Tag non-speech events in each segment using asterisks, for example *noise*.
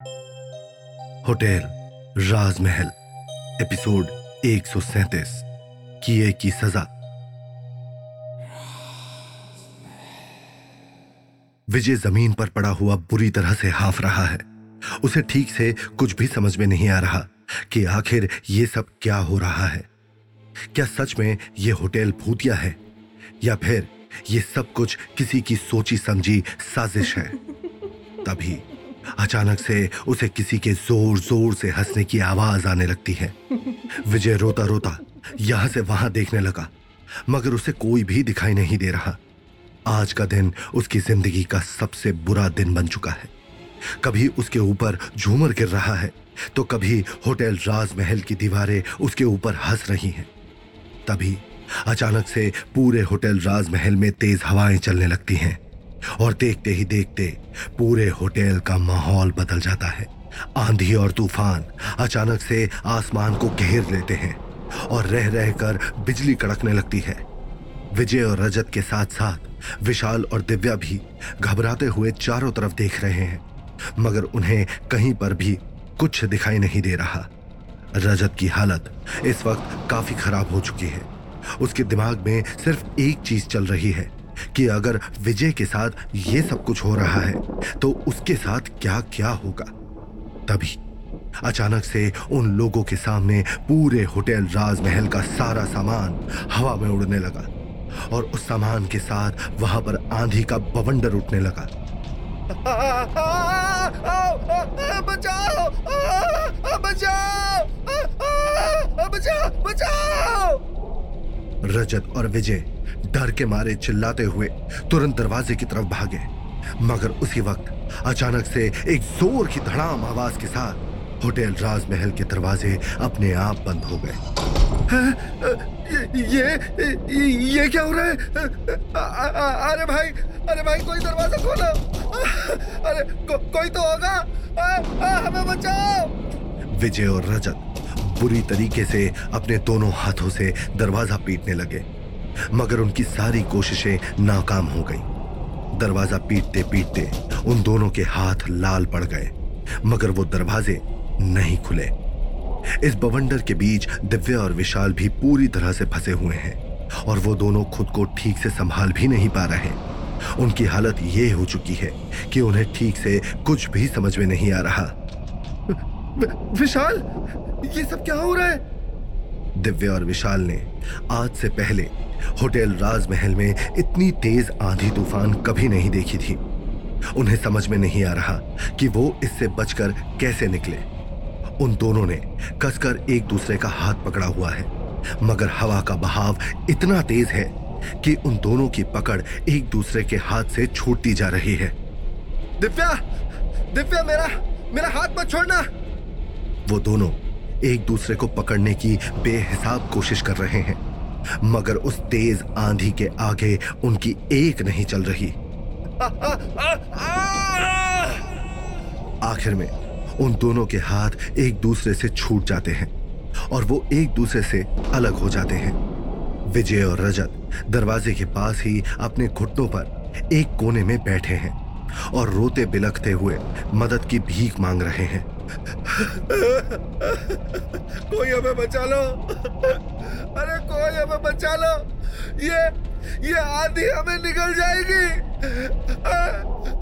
Hotel राजमहल, episode 137 किए की सजा। विजय ज़मीन पर पड़ा हुआ बुरी तरह से हाफ़ रहा है। उसे ठीक से कुछ भी समझ में नहीं आ रहा कि आखिर ये सब क्या हो रहा है। क्या सच में ये होटल भूतिया है, या फिर ये सब कुछ किसी की सोची समझी साजिश है? तभी अचानक से उसे किसी के ज़ोर ज़ोर से हंसने की आवाज़ आने लगती है। विजय रोता रोता यहाँ से वहाँ देखने लगा, मगर उसे कोई भी दिखाई नहीं दे रहा। आज का दिन उसकी ज़िंदगी का सबसे बुरा दिन बन चुका है। कभी उसके ऊपर झूमर गिर रहा है तो कभी होटल राजमहल की दीवारें उसके ऊपर हंस रही हैं। तभी अचानक से पूरे होटल राजमहल में तेज हवाएँ चलने लगती हैं। और देखते ही देखते पूरे होटल का माहौल बदल जाता है। आंधी और तूफ़ान अचानक से आसमान को घेर लेते हैं और रह रहकर बिजली कड़कने लगती है। विजय और रजत के साथ साथ विशाल और दिव्या भी घबराते हुए चारों तरफ़ देख रहे हैं, मगर उन्हें कहीं पर भी कुछ दिखाई नहीं दे रहा। रजत की हालत इस वक्त काफ़ी खराब हो चुकी है। उसके दिमाग में सिर्फ़ एक चीज़ चल रही है कि अगर विजय के साथ ये सब कुछ हो रहा है तो उसके साथ क्या क्या होगा? तभी अचानक से उन लोगों के सामने पूरे होटल राजमहल का सारा सामान हवा में उड़ने लगा और उस सामान के साथ वहाँ पर आंधी का बवंडर उठने लगा। बचाओ! बचाओ! बचाओ! बचाओ! रजत और विजय डर के मारे चिल्लाते हुए तुरंत दरवाजे की तरफ़ भागे। मगर उसी वक्त अचानक से एक ज़ोर की धड़ाम आवाज़ के साथ होटल राजमहल के दरवाजे अपने आप बंद हो गए। ये ये क्या हो रहा है? अरे भाई अरे भाई कोई दरवाज़ा खोलो। अरे को, कोई तो होगा। हमें बचाओ। विजय और रजत बुरी तरीके से अपने दोनों हाथों से दरवाज़ा पीटने लगे। मगर उनकी सारी कोशिशें नाकाम हो गईं। दरवाज़ा पीटते पीटते उन दोनों के हाथ लाल पड़ गए, मगर वो दरवाजे नहीं खुले। इस बवंडर के बीच दिव्या और विशाल भी पूरी तरह से फंसे हुए हैं और वो दोनों खुद को ठीक से संभाल भी नहीं पा रहे। उनकी हालत ये हो चुकी है कि उन्हें ठीक से कुछ भी समझ में नहीं आ रहा। *laughs* विशाल, ये सब क्या हो रहा है? दिव्या और विशाल ने आज से पहले होटल राजमहल में इतनी तेज आंधी तूफ़ान कभी नहीं देखी थी। उन्हें समझ में नहीं आ रहा कि वो इससे बचकर कैसे निकले। उन दोनों ने कसकर एक दूसरे का हाथ पकड़ा हुआ है, मगर हवा का बहाव इतना तेज है कि उन दोनों की पकड़ एक दूसरे के हाथ से छूटती जा रही है। दिव्या! दिव्या, मेरा मेरा हाथ मत छोड़ना! वो दोनों एक दूसरे को पकड़ने की बेहिसाब कोशिश कर रहे हैं। मगर उस तेज आंधी के आगे उनकी एक नहीं चल रही। आखिर में उन दोनों के हाथ एक दूसरे से छूट जाते हैं और वो एक दूसरे से अलग हो जाते हैं। विजय और रजत दरवाजे के पास ही अपने घुटनों पर एक कोने में बैठे हैं और रोते बिलखते हुए मदद की भीख मांग रहे हैं। कोई हमें बचा लो। अरे कोई हमें बचा लो। ये ये आंधी हमें निकल जाएगी। आ,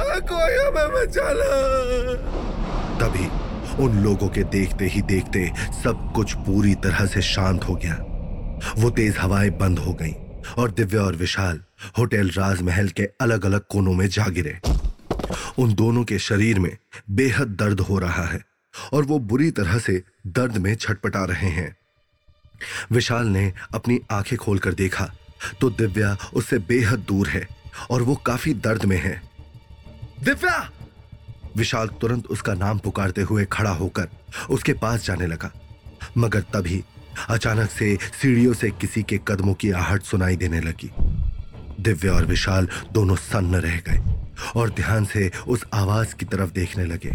आ, कोई हमें बचा लो। तभी उन लोगों के देखते ही देखते सब कुछ पूरी तरह से शांत हो गया। वो तेज हवाएँ बंद हो गईं और दिव्या और विशाल होटल राजमहल के अलग अलग कोनों में जा गिरे उन दोनों के शरीर में बेहद दर्द हो रहा है। और वो बुरी तरह से दर्द में छटपटा रहे हैं। विशाल ने अपनी आँखें खोलकर देखा तो दिव्या उससे बेहद दूर है और वो काफ़ी दर्द में है। दिव्या! विशाल तुरंत उसका नाम पुकारते हुए खड़ा होकर उसके पास जाने लगा, मगर तभी अचानक से सीढ़ियों से किसी के कदमों की आहट सुनाई देने लगी। दिव्या और विशाल दोनों सन्न रह गए और ध्यान से उस आवाज़ की तरफ़ देखने लगे।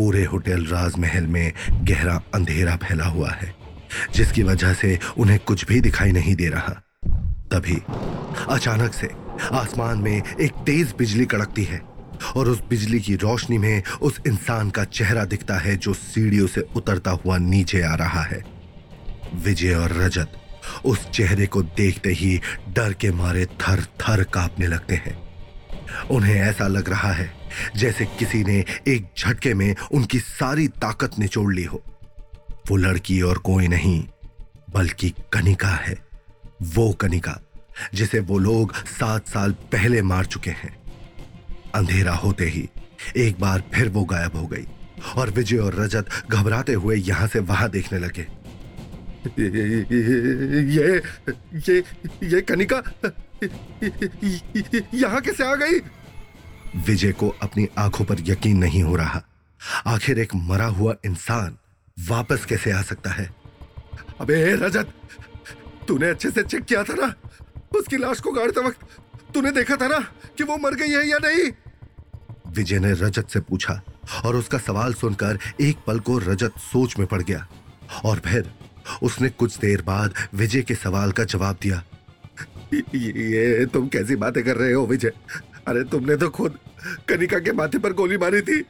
पूरे होटल राजमहल में गहरा अंधेरा फैला हुआ है, जिसकी वजह से उन्हें कुछ भी दिखाई नहीं दे रहा। तभी अचानक से आसमान में एक तेज बिजली कड़कती है और उस बिजली की रोशनी में उस इंसान का चेहरा दिखता है जो सीढ़ियों से उतरता हुआ नीचे आ रहा है। विजय और रजत उस चेहरे को देखते ही डर के मारे थर थर कांपने लगते हैं। उन्हें ऐसा लग रहा है जैसे किसी ने एक झटके में उनकी सारी ताकत निचोड़ ली हो। वो लड़की और कोई नहीं, बल्कि कनिका है। वो कनिका, जिसे वो लोग सात साल पहले मार चुके हैं। अंधेरा होते ही एक बार फिर वो गायब हो गई और विजय और रजत घबराते हुए यहाँ से वहाँ देखने लगे। ये ये ये कनिका, यहाँ कैसे आ गई? विजय को अपनी आँखों पर यकीन नहीं हो रहा। आखिर एक मरा हुआ इंसान वापस कैसे आ सकता है? अबे रजत, तूने अच्छे से चेक किया था ना? उसकी लाश को गाड़ते वक्त तूने देखा था ना कि वो मर गई है या नहीं? विजय ने रजत से पूछा और उसका सवाल सुनकर एक पल को रजत सोच में पड़ गया। और फिर उसने कुछ देर बाद विजय के सवाल का जवाब दिया। ये तुम कैसी बातें कर रहे हो विजय? अरे तुमने तो खुद कनिका के माथे पर गोली मारी थी।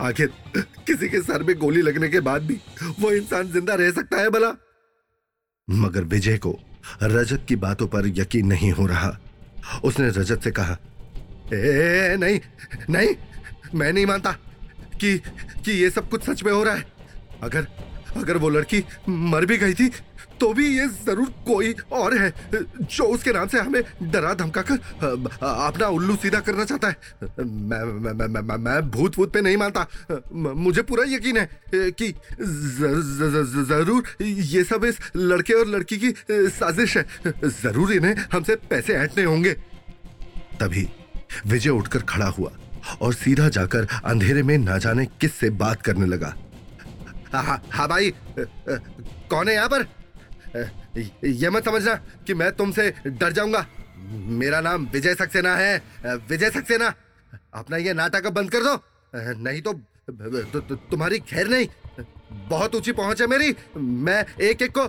आखिर किसी के सर में गोली लगने के बाद भी वो इंसान ज़िंदा रह सकता है भला? मगर विजय को रजत की बातों पर यकीन नहीं हो रहा। उसने रजत से कहा ए, नहीं नहीं मैं नहीं मानता कि कि ये सब कुछ सच में हो रहा है। अगर अगर वो लड़की मर भी गई थी तो भी ये ज़रूर कोई और है जो उसके नाम से हमें डरा धमका कर अपना उल्लू सीधा करना चाहता है। मैं मैं मैं, मैं, मैं भूत भूत पे नहीं मानता। मुझे पूरा यकीन है कि ज़रूर ये सब इस लड़के और लड़की की साजिश है। ज़रूर इन्हें हमसे पैसे ऐंठने होंगे। तभी विजय उठकर खड़ा हुआ और सीधा जाकर अंधेरे में ना जाने किस से बात करने लगा। हाँ हा भाई कौन है यहाँ पर? ये मत समझना कि मैं तुमसे डर जाऊँगा। मेरा नाम विजय सक्सेना है। विजय सक्सेना अपना ये नाटक बंद कर दो। नहीं तो, तो, तो तुम्हारी खैर नहीं। बहुत ऊँची पहुँच है मेरी। मैं एक एक को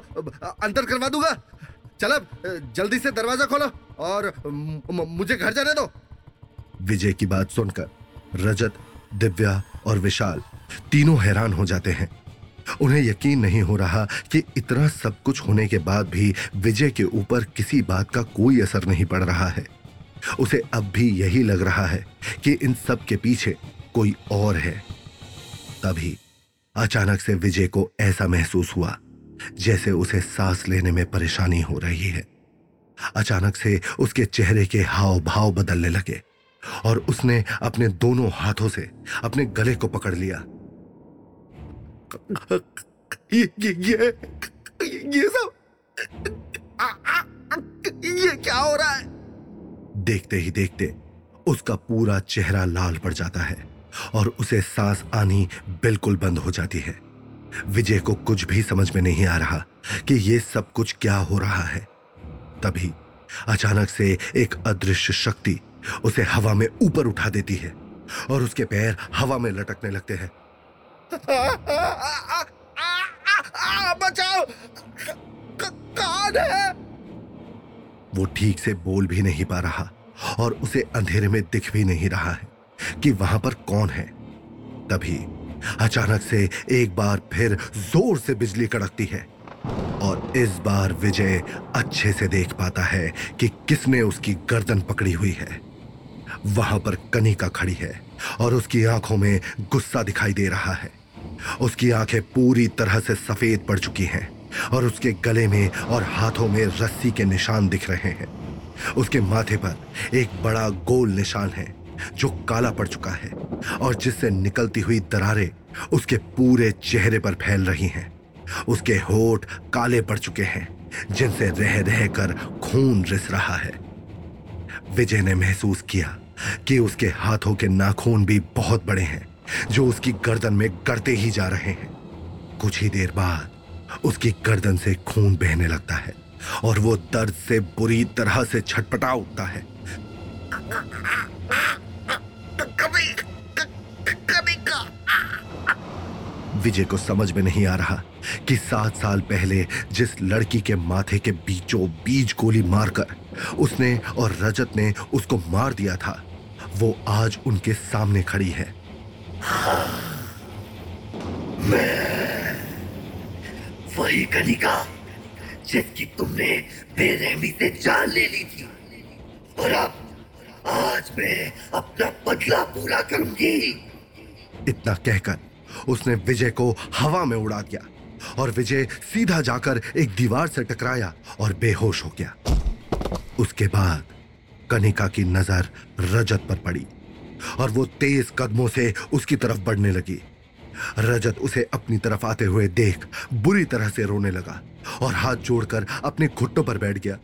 अंतर करवा दूँगा। चलो जल्दी से दरवाज़ा खोलो और मुझे घर जाने दो। विजय की बात सुनकर रजत दिव्या और विशाल तीनों हैरान हो जाते हैं। उन्हें यकीन नहीं हो रहा कि इतना सब कुछ होने के बाद भी विजय के ऊपर किसी बात का कोई असर नहीं पड़ रहा है। उसे अब भी यही लग रहा है कि इन सब के पीछे कोई और है। तभी अचानक से विजय को ऐसा महसूस हुआ, जैसे उसे सांस लेने में परेशानी हो रही है। अचानक से उसके चेहरे के हाव भाव बदलने लगे और उसने अपने दोनों हाथों से अपने गले को पकड़ लिया। ये ये ये सब ये क्या हो रहा है? देखते ही देखते उसका पूरा चेहरा लाल पड़ जाता है और उसे सांस आनी बिल्कुल बंद हो जाती है। विजय को कुछ भी समझ में नहीं आ रहा कि ये सब कुछ क्या हो रहा है। तभी अचानक से एक अदृश्य शक्ति उसे हवा में ऊपर उठा देती है और उसके पैर हवा में लटकने लगते हैं। बचाओ। कौन है? वो ठीक से बोल भी नहीं पा रहा और उसे अंधेरे में दिख भी नहीं रहा है कि वहाँ पर कौन है। तभी अचानक से एक बार फिर ज़ोर से बिजली कड़कती है और इस बार विजय अच्छे से देख पाता है कि किसने उसकी गर्दन पकड़ी हुई है। वहाँ पर कनिका खड़ी है। और उसकी आँखों में गुस्सा दिखाई दे रहा है। उसकी आँखें पूरी तरह से सफ़ेद पड़ चुकी हैं और उसके गले में और हाथों में रस्सी के निशान दिख रहे हैं। उसके माथे पर एक बड़ा गोल निशान है जो काला पड़ चुका है और जिससे निकलती हुई दरारें उसके पूरे चेहरे पर फैल रही हैं। उसके होठ काले पड़ चुके हैं, जिनसे रह रह कर खून रिस रहा है। विजय ने महसूस किया कि उसके हाथों के नाखून भी बहुत बड़े हैं जो उसकी गर्दन में गड़ते ही जा रहे हैं। कुछ ही देर बाद उसकी गर्दन से खून बहने लगता है और वो दर्द से बुरी तरह से छटपटा उठता है। कभी, कभी विजय को समझ में नहीं आ रहा कि सात साल पहले जिस लड़की के माथे के बीचों बीज गोली मारकर उसने और रजत ने उसको मार दिया था। वो आज उनके सामने खड़ी है। वही कनिका, जिसकी तुमने बेरहमी से जान ले ली थी। और अब, आज मैं अपना बदला पूरा करूँगी। इतना कहकर उसने विजय को हवा में उड़ा दिया और विजय सीधा जाकर एक दीवार से टकराया और बेहोश हो गया। उसके बाद कनिका की नज़र रजत पर पड़ी और वो तेज कदमों से उसकी तरफ़ बढ़ने लगी रजत उसे अपनी तरफ़ आते हुए देख बुरी तरह से रोने लगा और हाथ जोड़कर अपने घुट्टों पर बैठ गया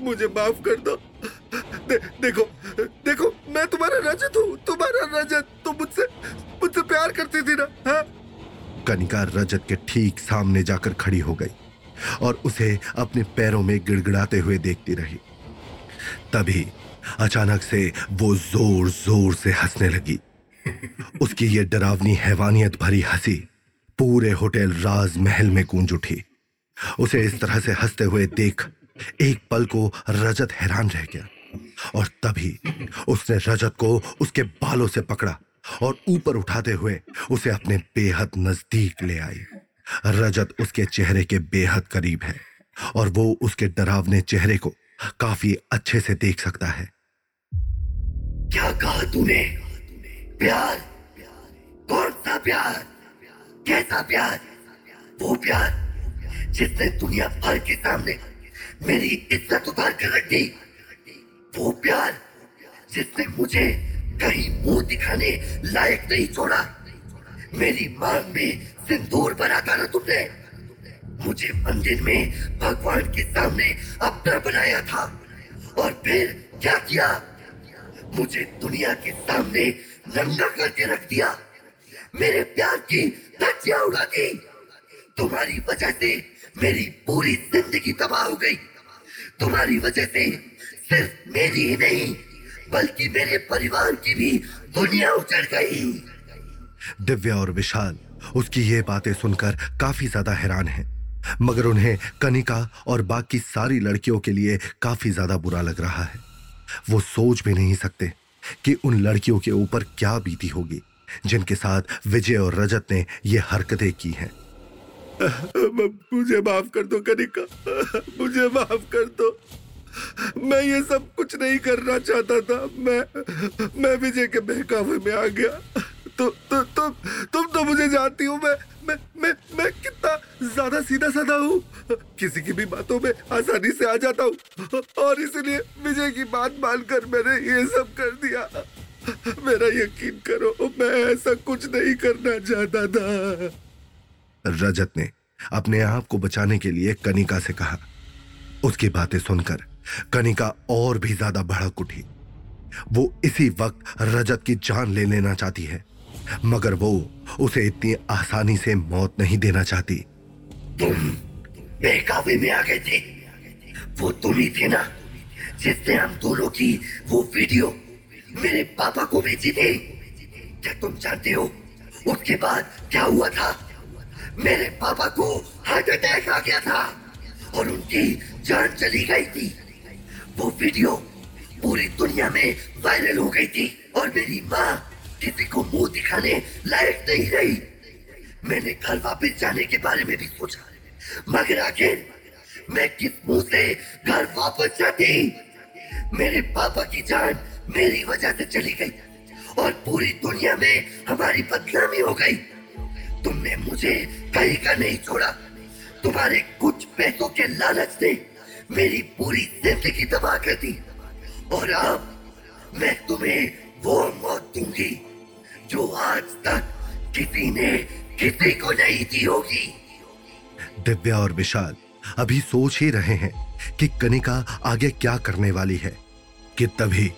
मुझ- माफ़ कर दे, देखो देखो मैं तुम्हारा रजत हूँ तुम्हारा रजत तुम मुझसे मुझसे प्यार करती थी ना हाँ कनिका रजत के ठीक सामने जाकर खड़ी हो गई और उसे अपने पैरों में गिड़गिड़ाते हुए देखती रही। तभी अचानक से वो ज़ोर ज़ोर से हंसने लगी। *laughs* उसकी ये डरावनी हैवानियत भरी हँसी पूरे होटल राज महल में गूंज उठी। उसे इस तरह से हँसते हुए देख एक पल को रजत हैरान रह गया और तभी उसने रजत को उसके बालों से पकड़ा। और ऊपर उठाते हुए उसे अपने बेहद नज़दीक ले आई। रजत उसके चेहरे के बेहद करीब है और वो उसके डरावने चेहरे को काफ़ी अच्छे से देख सकता है। क्या कहा तूने? प्यार? कौन सा प्यार? कैसा प्यार? वो प्यार जिसने दुनिया भर के सामने मेरी इज़्ज़त उतार कर रख दी। वो प्यार जिसने मुझे कहीं मुँह दिखाने लायक नहीं छोड़ा। मेरी मांग में सिंदूर भरा था ना तुमने मुझे मंदिर में भगवान के सामने अपना बनाया था और फिर क्या किया? मुझे दुनिया के सामने नंगा करके रख दिया। मेरे प्यार की धज्जियाँ उड़ा दी। तुम्हारी वजह से मेरी पूरी ज़िंदगी तबाह हो गई। तुम्हारी वजह से सिर्फ़ मेरी ही नहीं बल्कि मेरे परिवार की भी दुनिया उजड़ गई। दिव्या और विशाल उसकी ये बातें सुनकर काफ़ी ज़्यादा हैरान हैं। मगर उन्हें कनिका और बाकी सारी लड़कियों के लिए काफ़ी ज़्यादा बुरा लग रहा है। वो सोच भी नहीं सकते कि उन लड़कियों के ऊपर क्या बीती होगी जिनके साथ विजय और रजत ने ये हरकतें की हैं। मुझे माफ़ कर दो कनिका मुझे माफ़ कर दो। मैं ये सब कुछ नहीं करना चाहता था। मैं मैं विजय के बहकावे में आ गया। तो तो तुम तुम तो मुझे जानती हो, मैं मैं मैं मैं कितना ज़्यादा सीधा साधा हूँ। किसी की भी बातों में आसानी से आ जाता हूँ। और इसलिए विजय की बात मानकर मैंने ये सब कर दिया। मेरा यकीन करो, मैं ऐसा कुछ नहीं करना चाहता था। रजत ने अपने आप को बचाने के लिए कनिका से कहा। उसकी बातें सुनकर कनिका और भी ज़्यादा भड़क उठी। वो इसी वक्त रजत की जान ले लेना चाहती है, मगर वो उसे इतनी आसानी से मौत नहीं देना चाहती। तुम बहकावे में आ गए थे। वो तुम ही थे ना, जिसने हम दोनों की वो वीडियो मेरे पापा को भेजी थी। क्या तुम जानते हो, उसके बाद क्या हुआ था? मेरे पापा को हार्ट अटैक आ गया था और उनकी जान चली गई थी। वो वीडियो पूरी दुनिया में वायरल हो गई थी और मेरी माँ किसी को मुँह दिखाने लायक नहीं रही। मैंने घर वापस जाने के बारे में भी सोचा, मगर आखिर मैं किस मुँह से घर वापस जाती? मेरे पापा की जान मेरी वजह से चली गई और पूरी दुनिया में हमारी बदनामी हो गई। तुमने मुझे कहीं का नहीं छोड़ा। तुम्हारे कुछ पैसों के लालच ने मेरी पूरी ज़िंदगी तबाह कर दी। और अब मैं तुम्हें वो मौत दूँगी जो आज तक किसी ने किसी को नहीं दी होगी। दिव्या और विशाल अभी सोच ही रहे हैं कि कनिका आगे क्या करने वाली है कि तभी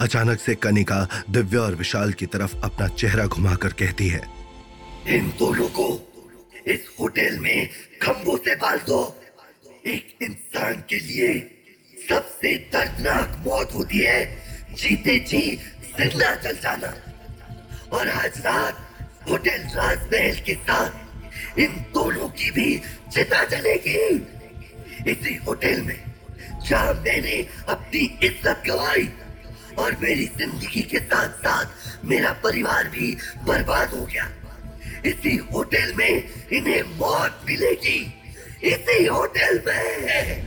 अचानक से कनिका दिव्या और विशाल की तरफ़ अपना चेहरा घुमाकर कहती है इन दोनों को इस होटल में खंभों से बाँध दो। एक इंसान के लिए सबसे दर्दनाक मौत होती है। जीते जी, ज़िंदा चल जाना। और आज रात होटल राजमहल के साथ इन दोनों की भी चिता जलेगी। इसी होटल में जहाँ मैंने अपनी इज़्ज़त गवाई और मेरी ज़िंदगी के साथ साथ मेरा परिवार भी बर्बाद हो गया। इसी होटल में इन्हें मौत मिलेगी। इसी होटल में।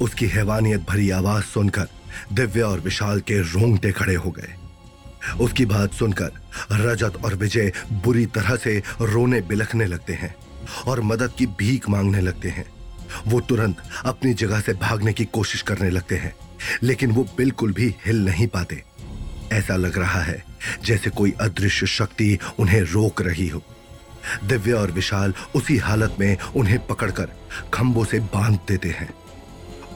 उसकी हैवानियत भरी आवाज़ सुनकर दिव्या और विशाल के रोंगटे खड़े हो गए। उसकी बात सुनकर रजत और विजय बुरी तरह से रोने बिलखने लगते हैं और मदद की भीख मांगने लगते हैं। वो तुरंत अपनी जगह से भागने की कोशिश करने लगते हैं, लेकिन वो बिल्कुल भी हिल नहीं पाते। ऐसा लग रहा है जैसे कोई अदृश्य शक्ति उन्हें रोक रही हो। दिव्या और विशाल उसी हालत में उन्हें पकड़कर खंभों से बाँध देते हैं।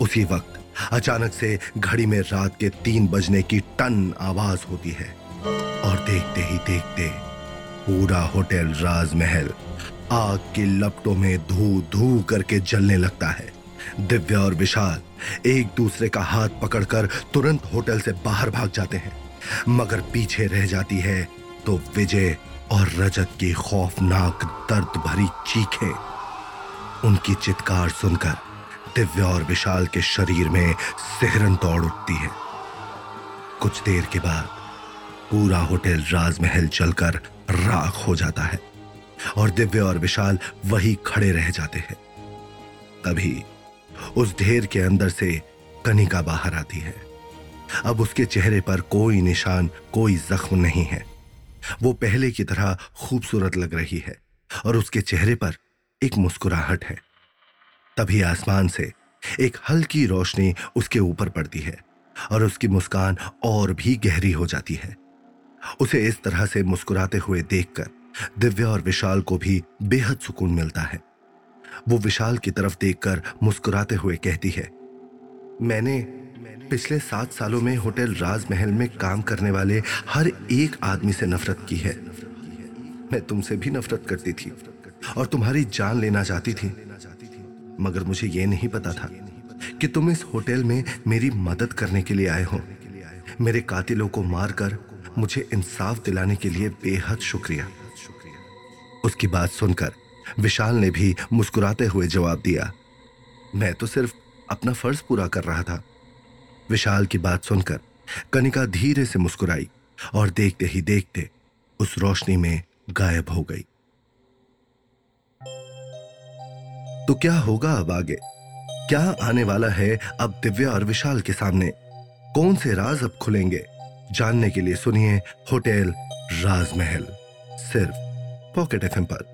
उसी वक्त अचानक से घड़ी में रात के तीन बजने की टन आवाज़ होती है और देखते ही देखते पूरा होटल राजमहल आग की लपटों में धू धू करके जलने लगता है। दिव्या और विशाल एक दूसरे का हाथ पकड़कर तुरंत होटल से बाहर भाग जाते हैं। मगर पीछे रह जाती है तो विजय और रजत की खौफनाक दर्द भरी चीखें। उनकी चित्कार सुनकर दिव्या और विशाल के शरीर में सिहरन दौड़ उठती है। कुछ देर के बाद पूरा होटल राजमहल चलकर राख हो जाता है और दिव्य और विशाल वही खड़े रह जाते हैं। तभी उस ढेर के अंदर से कनिका बाहर आती है। अब उसके चेहरे पर कोई निशान, कोई जख्म नहीं है। वो पहले की तरह खूबसूरत लग रही है और उसके चेहरे पर एक मुस्कुराहट है। तभी आसमान से एक हल्की रोशनी उसके ऊपर पड़ती है और उसकी मुस्कान और भी गहरी हो जाती है। उसे इस तरह से मुस्कुराते हुए देखकर दिव्या और विशाल को भी बेहद सुकून मिलता है। वो विशाल की तरफ़ देखकर मुस्कुराते हुए कहती है, मैंने पिछले सात सालों में होटल राजमहल में काम करने वाले हर एक आदमी से नफरत की है। मैं तुमसे भी नफरत करती थी और तुम्हारी जान लेना चाहती थी। मगर मुझे यह नहीं पता था कि तुम इस होटल में मेरी मदद करने के लिए आए हो। मेरे कातिलों को मारकर मुझे इंसाफ दिलाने के लिए बेहद शुक्रिया। उसकी बात सुनकर विशाल ने भी मुस्कुराते हुए जवाब दिया, मैं तो सिर्फ़ अपना फ़र्ज़ पूरा कर रहा था। विशाल की बात सुनकर कनिका धीरे से मुस्कुराई और देखते ही देखते उस रोशनी में गायब हो गई। तो क्या होगा अब आगे? क्या आने वाला है अब दिव्या और विशाल के सामने? कौन से राज अब खुलेंगे? जानने के लिए सुनिए होटल राजमहल, सिर्फ़ पॉकेट एफ़ पर।